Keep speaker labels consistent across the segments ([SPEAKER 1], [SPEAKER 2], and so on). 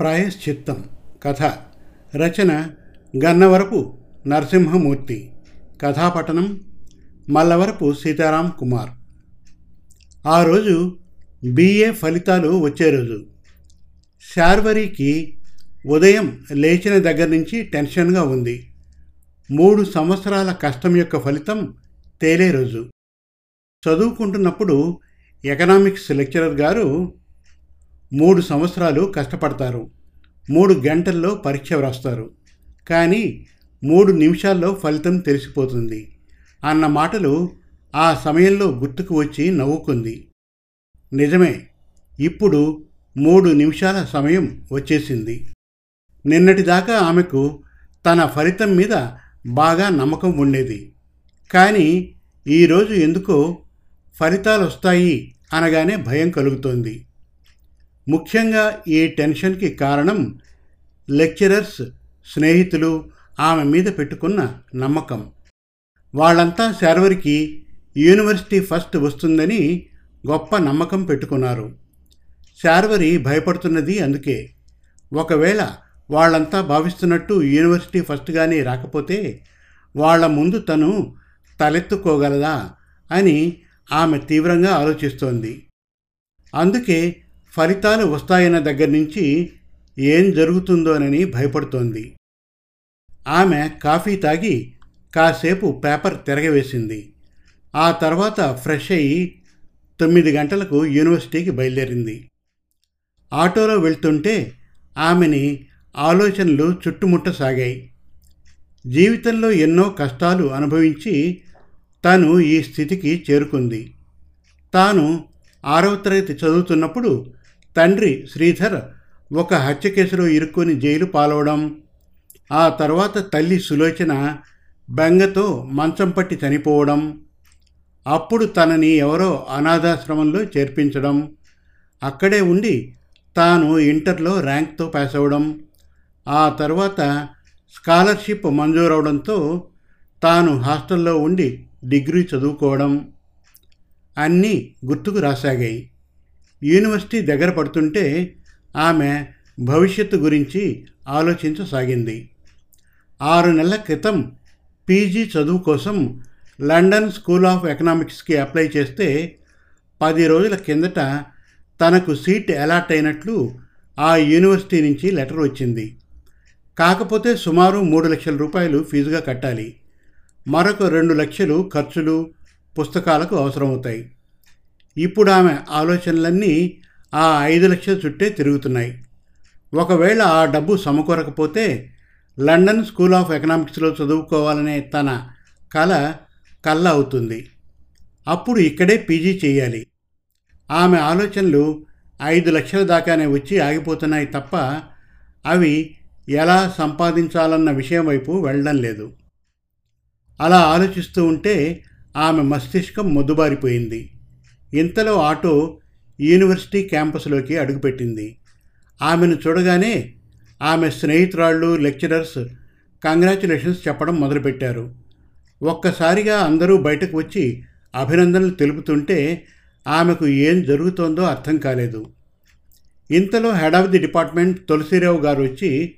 [SPEAKER 1] ప్రాయశ్చిత్తం. కథ. రచన గన్నవరపు నరసింహమూర్తి. కథాపఠనం మల్లవరపు సీతారాం కుమార్. ఆ రోజు బిఏ ఫలితాలు వచ్చే రోజు. శార్వరికి ఉదయం లేచిన దగ్గర నుంచి టెన్షన్గా ఉంది. మూడు సంవత్సరాల కష్టం యొక్క ఫలితం తేలే రోజు. చదువుకుంటున్నప్పుడు ఎకనామిక్స్ లెక్చరర్ గారు మూడు సంవత్సరాలు కష్టపడతారు. మూడు గంటల్లో పరీక్ష వ్రాస్తారు. కానీ మూడు నిమిషాల్లో ఫలితం తెలిసిపోతుంది. అన్న మాటలు ఆ సమయంలో గుర్తుకు వచ్చి నవ్వుకుంది. నిజమే ఇప్పుడు మూడు నిమిషాల సమయం వచ్చేసింది. నిన్నటిదాకా ఆమెకు తన ఫలితం మీద బాగా నమ్మకం ఉండేది. కానీ ఈరోజు ఎందుకో ఫలితాలు వస్తాయి అనగానే భయం కలుగుతోంది. ముఖ్యంగా ఈ టెన్షన్కి కారణం లెక్చరర్స్ స్నేహితులు ఆమె మీద పెట్టుకున్న నమ్మకం. వాళ్ళంతా శార్వరికి యూనివర్సిటీ ఫస్ట్ వస్తుందని గొప్ప నమ్మకం పెట్టుకున్నారు. శార్వరి భయపడుతున్నది అందుకే. ఒకవేళ వాళ్ళంతా భావిస్తున్నట్టు యూనివర్సిటీ ఫస్ట్గానే రాకపోతే వాళ్ళ ముందు తను తలెత్తుకోగలదా అని ఆమె తీవ్రంగా ఆలోచిస్తోంది. అందుకే ఫలితాలు వస్తాయన్న దగ్గర నుంచి ఏం జరుగుతుందోనని భయపడుతోంది. ఆమె కాఫీ తాగి కాసేపు పేపర్ తిరగవేసింది. ఆ తర్వాత ఫ్రెష్ అయ్యి తొమ్మిది గంటలకు యూనివర్సిటీకి బయలుదేరింది. ఆటోలో వెళ్తుంటే ఆమెని ఆలోచనలు చుట్టుముట్టసాగాయి. జీవితంలో ఎన్నో కష్టాలు అనుభవించి తను ఈ స్థితికి చేరుకుంది. తాను ఆరవ తరగతి చదువుతున్నప్పుడు తండ్రి శ్రీధర్ ఒక హత్య కేసులో ఇరుక్కొని జైలు పాలవడం ఆ తర్వాత తల్లి సులోచన బెంగతో మంచం పట్టి చనిపోవడం అప్పుడు తనని ఎవరో అనాథాశ్రమంలో చేర్పించడం అక్కడే ఉండి తాను ఇంటర్లో ర్యాంక్తో పాస్ అవ్వడం ఆ తర్వాత స్కాలర్షిప్ మంజూరవడంతో తాను హాస్టల్లో ఉండి డిగ్రీ చదువుకోవడం అన్నీ గుర్తుకు రాసాగాయి. యూనివర్సిటీ దగ్గర పడుతుంటే ఆమె భవిష్యత్తు గురించి ఆలోచించసాగింది. ఆరు నెలల క్రితం పీజీ చదువు కోసం లండన్ స్కూల్ ఆఫ్ ఎకనామిక్స్కి అప్లై చేస్తే పది రోజుల కిందట తనకు సీట్ అలాట్ అయినట్లు ఆ యూనివర్సిటీ నుంచి లెటర్ వచ్చింది. కాకపోతే సుమారు మూడు లక్షల రూపాయలు ఫీజుగా కట్టాలి. మరొక రెండు లక్షలు ఖర్చులు పుస్తకాలకు అవసరమవుతాయి. ఇప్పుడు ఆమె ఆలోచనలన్నీ ఆ ఐదు లక్షల చుట్టే తిరుగుతున్నాయి. ఒకవేళ ఆ డబ్బు సమకూరకపోతే లండన్ స్కూల్ ఆఫ్ ఎకనామిక్స్లో చదువుకోవాలనే తన కళ కళ్ళ అవుతుంది. అప్పుడు ఇక్కడే పీజీ చేయాలి. ఆమె ఆలోచనలు ఐదు లక్షల దాకానే వచ్చి ఆగిపోతున్నాయి తప్ప అవి ఎలా సంపాదించాలన్న విషయం వైపు వెళ్ళడం లేదు. అలా ఆలోచిస్తూ ఉంటే ఆమె మస్తిష్కం మొద్దుబారిపోయింది. ఇంతలో ఆటో యూనివర్సిటీ క్యాంపస్లోకి అడుగుపెట్టింది. ఆమెను చూడగానే ఆమె స్నేహితురాళ్ళు లెక్చరర్స్ కంగ్రాచులేషన్స్ చెప్పడం మొదలుపెట్టారు. ఒక్కసారిగా అందరూ బయటకు వచ్చి అభినందనలు తెలుపుతుంటే ఆమెకు ఏం జరుగుతోందో అర్థం కాలేదు. ఇంతలో head of the department Tulasirao గారు వచ్చి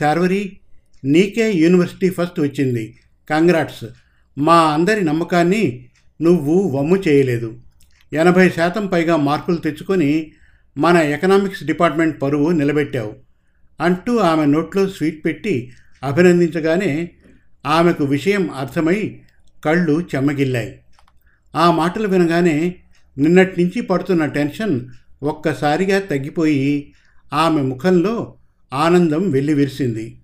[SPEAKER 1] శార్వరి నీకే యూనివర్సిటీ ఫస్ట్ వచ్చింది. కంగ్రాట్స్. మా అందరి నమ్మకాన్ని నువ్వు వమ్ము చేయలేదు. ఎనభై శాతం పైగా మార్కులు తెచ్చుకొని మన ఎకనామిక్స్ డిపార్ట్మెంట్ పరువు నిలబెట్టావు. అంటూ ఆమె నోట్లో స్వీట్ పెట్టి అభినందించగానే ఆమెకు విషయం అర్థమై కళ్ళు చెమ్మగిల్లాయి ఆ మాటలు వినగానే నిన్నటి నుంచి పడుతున్న టెన్షన్ ఒక్కసారిగా తగ్గిపోయి ఆమె ముఖంలో ఆనందం వెల్లివిరిసింది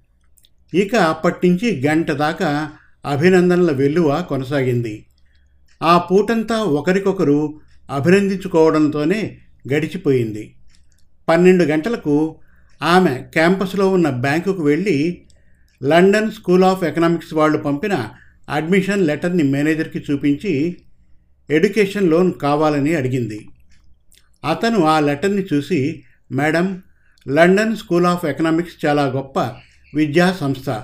[SPEAKER 1] ఇక అప్పటినుంచి గంట దాకా అభినందనల వెల్లువ కొనసాగింది. ఆ పూటంతా ఒకరికొకరు అభినందించుకోవడంతోనే గడిచిపోయింది. పన్నెండు గంటలకు ఆమె క్యాంపస్లో ఉన్న బ్యాంకుకు వెళ్ళి లండన్ స్కూల్ ఆఫ్ ఎకనామిక్స్ వాళ్ళు పంపిన అడ్మిషన్ లెటర్ని మేనేజర్కి చూపించి ఎడ్యుకేషన్ లోన్ కావాలని అడిగింది. అతను ఆ లెటర్ని చూసి madam London school of economics చాలా గొప్ప విద్యా సంస్థ.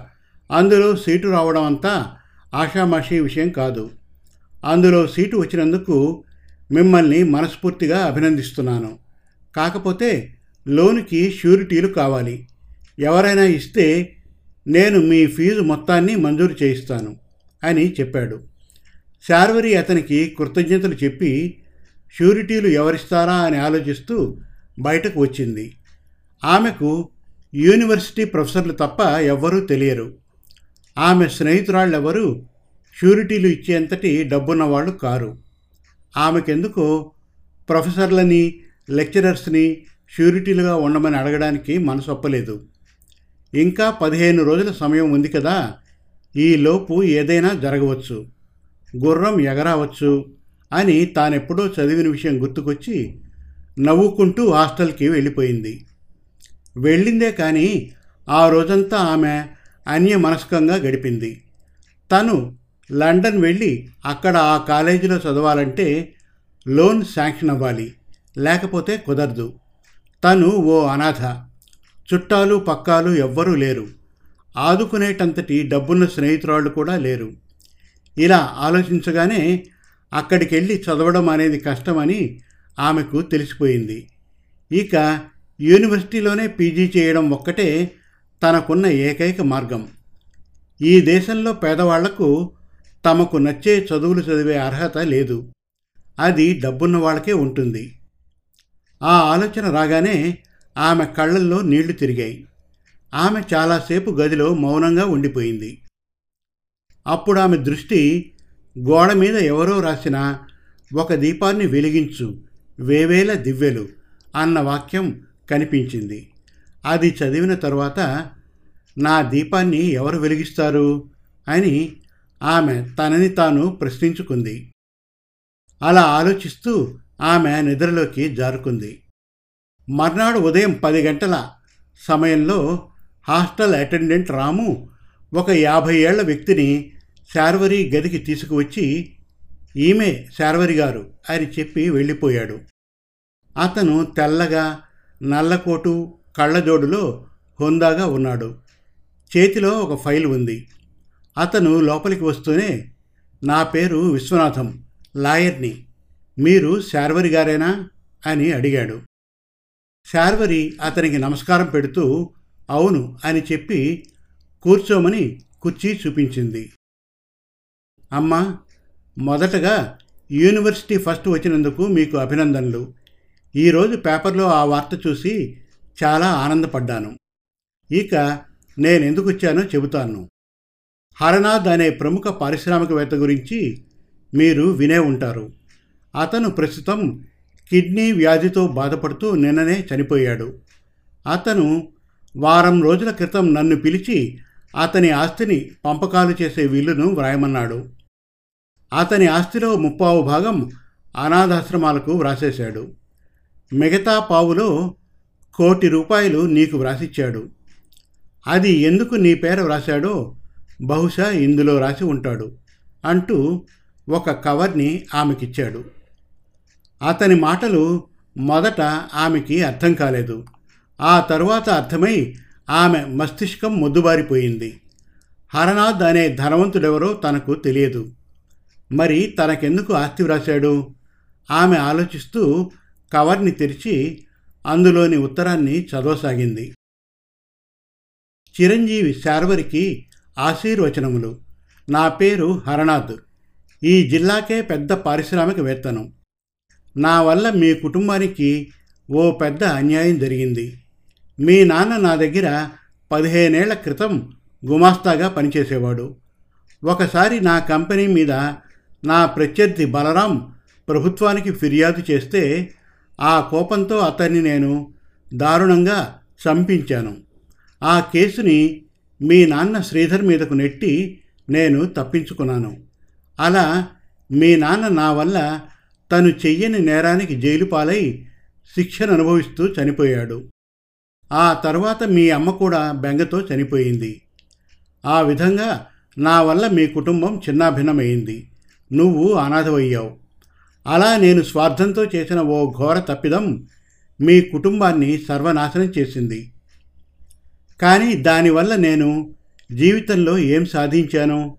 [SPEAKER 1] అందులో సీటు రావడం అంతా ఆషామాషీ విషయం కాదు. అందులో సీటు వచ్చినందుకు మిమ్మల్ని మనస్ఫూర్తిగా అభినందిస్తున్నాను. కాకపోతే లోనుకి షూరిటీలు కావాలి. ఎవరైనా ఇస్తే నేను మీ ఫీజు మొత్తాన్ని మంజూరు చేయిస్తాను అని చెప్పాడు. శార్వరి అతనికి కృతజ్ఞతలు చెప్పి షూరిటీలు ఎవరిస్తారా అని ఆలోచిస్తూ బయటకు వచ్చింది. ఆమెకు యూనివర్సిటీ ప్రొఫెసర్లు తప్ప ఎవ్వరూ తెలియరు. ఆమె స్నేహితురాళ్ళెవరూ షూరిటీలు ఇచ్చేంతటి డబ్బున్నవాళ్ళు కారు. ఆమెకెందుకు ప్రొఫెసర్లని లెక్చరర్స్ని షూరిటీలుగా ఉండమని అడగడానికి మనసు ఒప్పలేదు. ఇంకా పదిహేను రోజుల సమయం ఉంది కదా ఈలోపు ఏదైనా జరగవచ్చు. గుర్రం ఎగరావచ్చు అని తానెప్పుడో చదివిన విషయం గుర్తుకొచ్చి నవ్వుకుంటూ హాస్టల్కి వెళ్ళిపోయింది. వెళ్ళిందే కానీ ఆ రోజంతా ఆమె అన్యమనస్కంగా గడిపింది. తను లండన్ వెళ్ళి అక్కడ ఆ కాలేజీలో చదవాలంటే లోన్ శాంక్షన్ అవ్వాలి లేకపోతే కుదరదు. తను ఓ అనాథ. చుట్టాలు పక్కాలు ఎవ్వరూ లేరు. ఆదుకునేటంతటి డబ్బున్న స్నేహితురాళ్ళు కూడా లేరు. ఇలా ఆలోచించగానే అక్కడికి వెళ్ళి చదవడం అనేది కష్టమని ఆమెకు తెలిసిపోయింది. ఇక యూనివర్సిటీలోనే పీజీ చేయడం ఒక్కటే తనకున్న ఏకైక మార్గం. ఈ దేశంలో పేదవాళ్ళకు తమకు నచ్చే చదువులు చదివే అర్హత లేదు. అది డబ్బున్న వాళ్ళకే ఉంటుంది. ఆ ఆలోచన రాగానే ఆమె కళ్ళల్లో నీళ్ళు తిరిగాయి. ఆమె చాలాసేపు గదిలో మౌనంగా ఉండిపోయింది. అప్పుడు ఆమె దృష్టి గోడ మీద ఎవరో రాసిన ఒక దీపాన్ని వెలిగించు వేవేల దివ్యలు అన్న వాక్యం కనిపించింది. అది చదివిన తర్వాత నా దీపాన్ని ఎవరు వెలిగిస్తారు? అని ఆమె తనని తాను ప్రశ్నించుకుంది. అలా ఆలోచిస్తూ ఆమె నిద్రలోకి జారుకుంది. మర్నాడు ఉదయం పది గంటల సమయంలో హాస్టల్ అటెండెంట్ రాము ఒక యాభై ఏళ్ళ వ్యక్తిని శార్వరి గదికి తీసుకువచ్చి ఈమె శార్వరి గారు అని చెప్పి వెళ్ళిపోయాడు. అతను తెల్లగా నల్లకోటు కళ్ళజోడులో హుందాగా ఉన్నాడు. చేతిలో ఒక ఫైల్ ఉంది. అతను లోపలికి వస్తూనే నా పేరు విశ్వనాథం లాయర్ని. మీరు శార్వరి గారేనా? అని అడిగాడు. శార్వరి అతనికి నమస్కారం పెడుతూ అవును అని చెప్పి కూర్చోమని కుర్చీ చూపించింది. అమ్మా మొదటగా యూనివర్సిటీ ఫస్ట్ వచ్చినందుకు మీకు అభినందనలు. ఈరోజు పేపర్లో ఆ వార్త చూసి చాలా ఆనందపడ్డాను. ఇక నేనెందుకు వచ్చానో చెబుతాను. హరనాథ్ అనే ప్రముఖ పారిశ్రామికవేత్త గురించి మీరు వినే ఉంటారు. అతను ప్రస్తుతం కిడ్నీ వ్యాధితో బాధపడుతూ నిన్ననే చనిపోయాడు. అతను వారం రోజుల క్రితం నన్ను పిలిచి అతని ఆస్తిని పంపకాలు చేసే వీలును వ్రాయమన్నాడు. అతని ఆస్తిలో ముప్పావు భాగం అనాథాశ్రమాలకు వ్రాసేశాడు. మిగతా పావులో కోటి రూపాయలు నీకు వ్రాసిచ్చాడు. అది ఎందుకు నీ పేర వ్రాశాడో బహుశా ఇందులో రాసి ఉంటాడు అంటూ ఒక కవర్ని ఆమెకిచ్చాడు. అతని మాటలు మొదట ఆమెకి అర్థం కాలేదు. ఆ తరువాత అర్థమై ఆమె మస్తిష్కం మొద్దుబారిపోయింది. హరనాథ్ అనే ధనవంతుడెవరో తనకు తెలియదు. మరి తనకెందుకు ఆస్తి వ్రాశాడు? ఆమె ఆలోచిస్తూ కవర్ని తెరిచి అందులోని ఉత్తరాన్ని చదవసాగింది. చిరంజీవి శార్వరికి ఆశీర్వచనములు. నా పేరు హరనాథ్. ఈ జిల్లాకే పెద్ద పారిశ్రామికవేత్తను నా వల్ల మీ కుటుంబానికి ఓ పెద్ద అన్యాయం జరిగింది. మీ నాన్న నా దగ్గర పదిహేనేళ్ళ క్రితం గుమాస్తాగా పనిచేసేవాడు. ఒకసారి నా కంపెనీ మీద నా ప్రత్యర్థి బలరాం ప్రభుత్వానికి ఫిర్యాదు చేస్తే ఆ కోపంతో అతన్ని నేను దారుణంగా చంపించాను. ఆ కేసుని మీ నాన్న శ్రీధర్ మీదకు నెట్టి నేను తప్పించుకున్నాను. అలా మీ నాన్న నా వల్ల తను చెయ్యని నేరానికి జైలు పాలై శిక్షను అనుభవిస్తూ చనిపోయాడు. ఆ తర్వాత మీ అమ్మ కూడా బెంగతో చనిపోయింది. ఆ విధంగా నా వల్ల మీ కుటుంబం చిన్నాభిన్నమైంది. నువ్వు అనాథవయ్యావు. అలా నేను స్వార్థంతో చేసిన ఓ ఘోర తప్పిదం మీ కుటుంబాన్ని సర్వనాశనం చేసింది. కానీ దానివల్ల నేను జీవితంలో ఏం సాధించాను?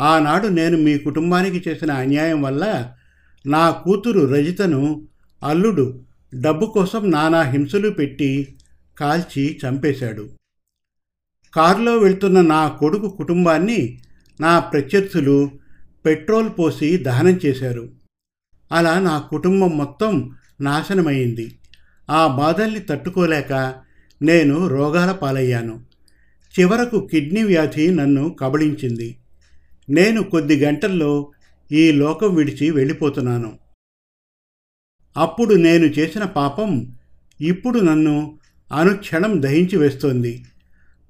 [SPEAKER 1] ఆనాడు నేను మీ కుటుంబానికి చేసిన అన్యాయం వల్ల నా కూతురు రజితను అల్లుడు డబ్బు కోసం నానా హింసలు పెట్టి కాల్చి చంపేశాడు. కారులో వెళ్తున్న నా కొడుకు కుటుంబాన్ని నా ప్రత్యర్థులు పెట్రోల్ పోసి దహనం చేశారు. అలా నా కుటుంబం మొత్తం నాశనమైంది. ఆ బాధల్ని తట్టుకోలేక నేను రోగాల పాలయ్యాను. చివరకు కిడ్నీ వ్యాధి నన్ను కబళించింది. నేను కొద్ది గంటల్లో ఈ లోకం విడిచి వెళ్ళిపోతున్నాను. అప్పుడు నేను చేసిన పాపం ఇప్పుడు నన్ను అనుక్షణం దహించి వేస్తోంది.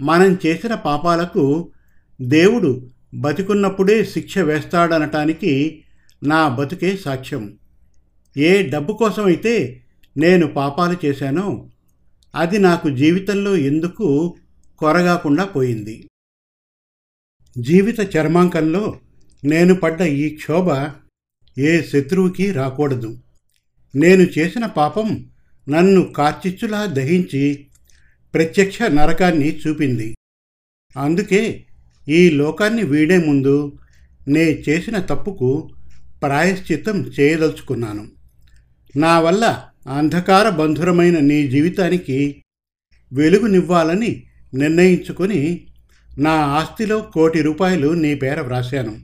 [SPEAKER 1] మనం చేసిన పాపాలకు దేవుడు బతికున్నప్పుడే శిక్ష వేస్తాడనటానికి నా బతుకే సాక్ష్యం. ఏ డబ్బు కోసం అయితే నేను పాపాలు చేశానో అది నాకు జీవితంలో ఎందుకు కొరగాకుండా పోయింది. జీవిత చర్మాంకంలో నేను పడ్డ ఈ క్షోభ ఏ శత్రువుకి రాకూడదు. నేను చేసిన పాపం నన్ను కార్చిచ్చులా దహించి ప్రత్యక్ష నరకాన్ని చూపింది. అందుకే ఈ లోకాన్ని వీడే ముందు నే చేసిన తప్పుకు ప్రాయశ్చిత్తం చేయదలుచుకున్నాను. నా వల్ల అంధకార బంధురమైన నీ జీవితానికి వెలుగునివ్వాలని నిర్ణయించుకొని నా ఆస్తిలో కోటి రూపాయలు నీ పేర వ్రాశాను.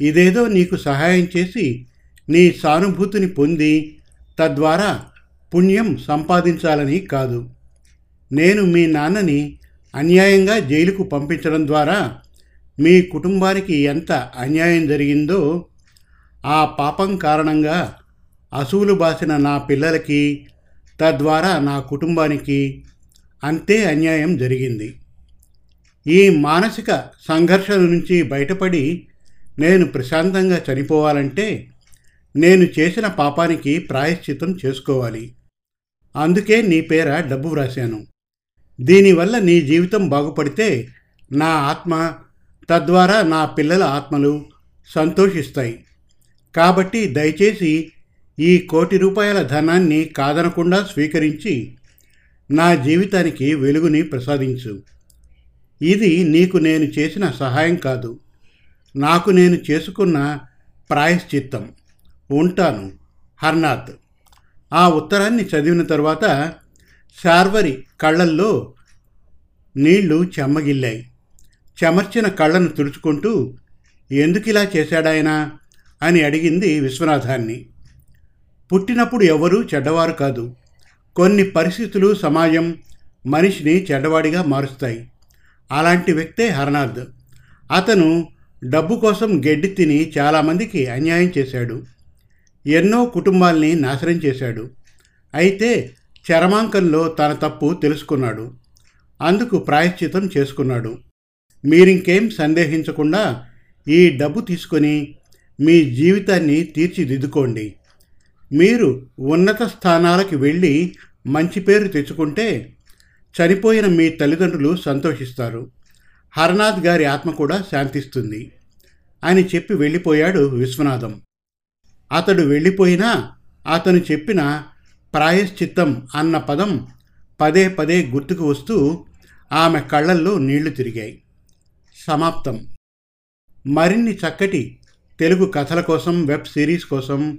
[SPEAKER 1] ఇదేదో నీకు సహాయం చేసి నీ సానుభూతిని పొంది తద్వారా పుణ్యం సంపాదించాలని కాదు. నేను మీ నాన్నని అన్యాయంగా జైలుకు పంపించడం ద్వారా మీ కుటుంబానికి ఎంత అన్యాయం జరిగిందో ఆ పాపం కారణంగా అసువులు బాసిన నా పిల్లలకి తద్వారా నా కుటుంబానికి అంతే అన్యాయం జరిగింది. ఈ మానసిక సంఘర్షణ నుంచి బయటపడి నేను ప్రశాంతంగా చనిపోవాలంటే నేను చేసిన పాపానికి ప్రాయశ్చిత్తం చేసుకోవాలి. అందుకే నీ పేర డబ్బు వ్రాశాను. దీనివల్ల నీ జీవితం బాగుపడితే నా ఆత్మ తద్వారా నా పిల్లల ఆత్మలు సంతోషిస్తాయి. కాబట్టి దయచేసి ఈ కోటి రూపాయల ధనాన్ని కాదనకుండా స్వీకరించి నా జీవితానికి వెలుగుని ప్రసాదించు. ఇది నీకు నేను చేసిన సహాయం కాదు. నాకు నేను చేసుకున్న ప్రాయశ్చిత్తం. ఉంటాను. హర్నాథ్. ఆ ఉత్తరాన్ని చదివిన తర్వాత శార్వరి కళ్ళల్లో నీళ్ళు చెమ్మగిల్లాయి. చెమర్చిన కళ్ళను తుడుచుకుంటూ ఎందుకిలా చేశాడాయనా? అని అడిగింది విశ్వనాథాన్ని. పుట్టినప్పుడు ఎవరూ చెడ్డవారు కాదు. కొన్ని పరిస్థితులు సమాజం మనిషిని చెడ్డవాడిగా మారుస్తాయి. అలాంటి వ్యక్తే హరనాథ్. అతను డబ్బు కోసం గడ్డి తిని చాలామందికి అన్యాయం చేశాడు. ఎన్నో కుటుంబాల్ని నాశనం చేశాడు. అయితే చరమాంకంలో తన తప్పు తెలుసుకున్నాడు. అందుకు ప్రాయశ్చితం చేసుకున్నాడు. మీరింకేం సందేహించకుండా ఈ డబ్బు తీసుకొని మీ జీవితాన్ని తీర్చిదిద్దుకోండి. మీరు ఉన్నత స్థానాలకు వెళ్ళి మంచి పేరు తెచ్చుకుంటే చనిపోయిన మీ తల్లిదండ్రులు సంతోషిస్తారు. హరనాథ్ గారి ఆత్మ కూడా శాంతిస్తుంది. అని చెప్పి వెళ్ళిపోయాడు విశ్వనాథం. అతడు వెళ్ళిపోయినా అతను చెప్పిన ప్రాయశ్చిత్తం అన్న పదం పదే పదే గుర్తుకు వస్తూ ఆమె కళ్ళల్లో నీళ్ళు తిరిగాయి. సమాప్తం. మరిన్ని చక్కటి తెలుగు కథల కోసం వెబ్ సిరీస్ కోసం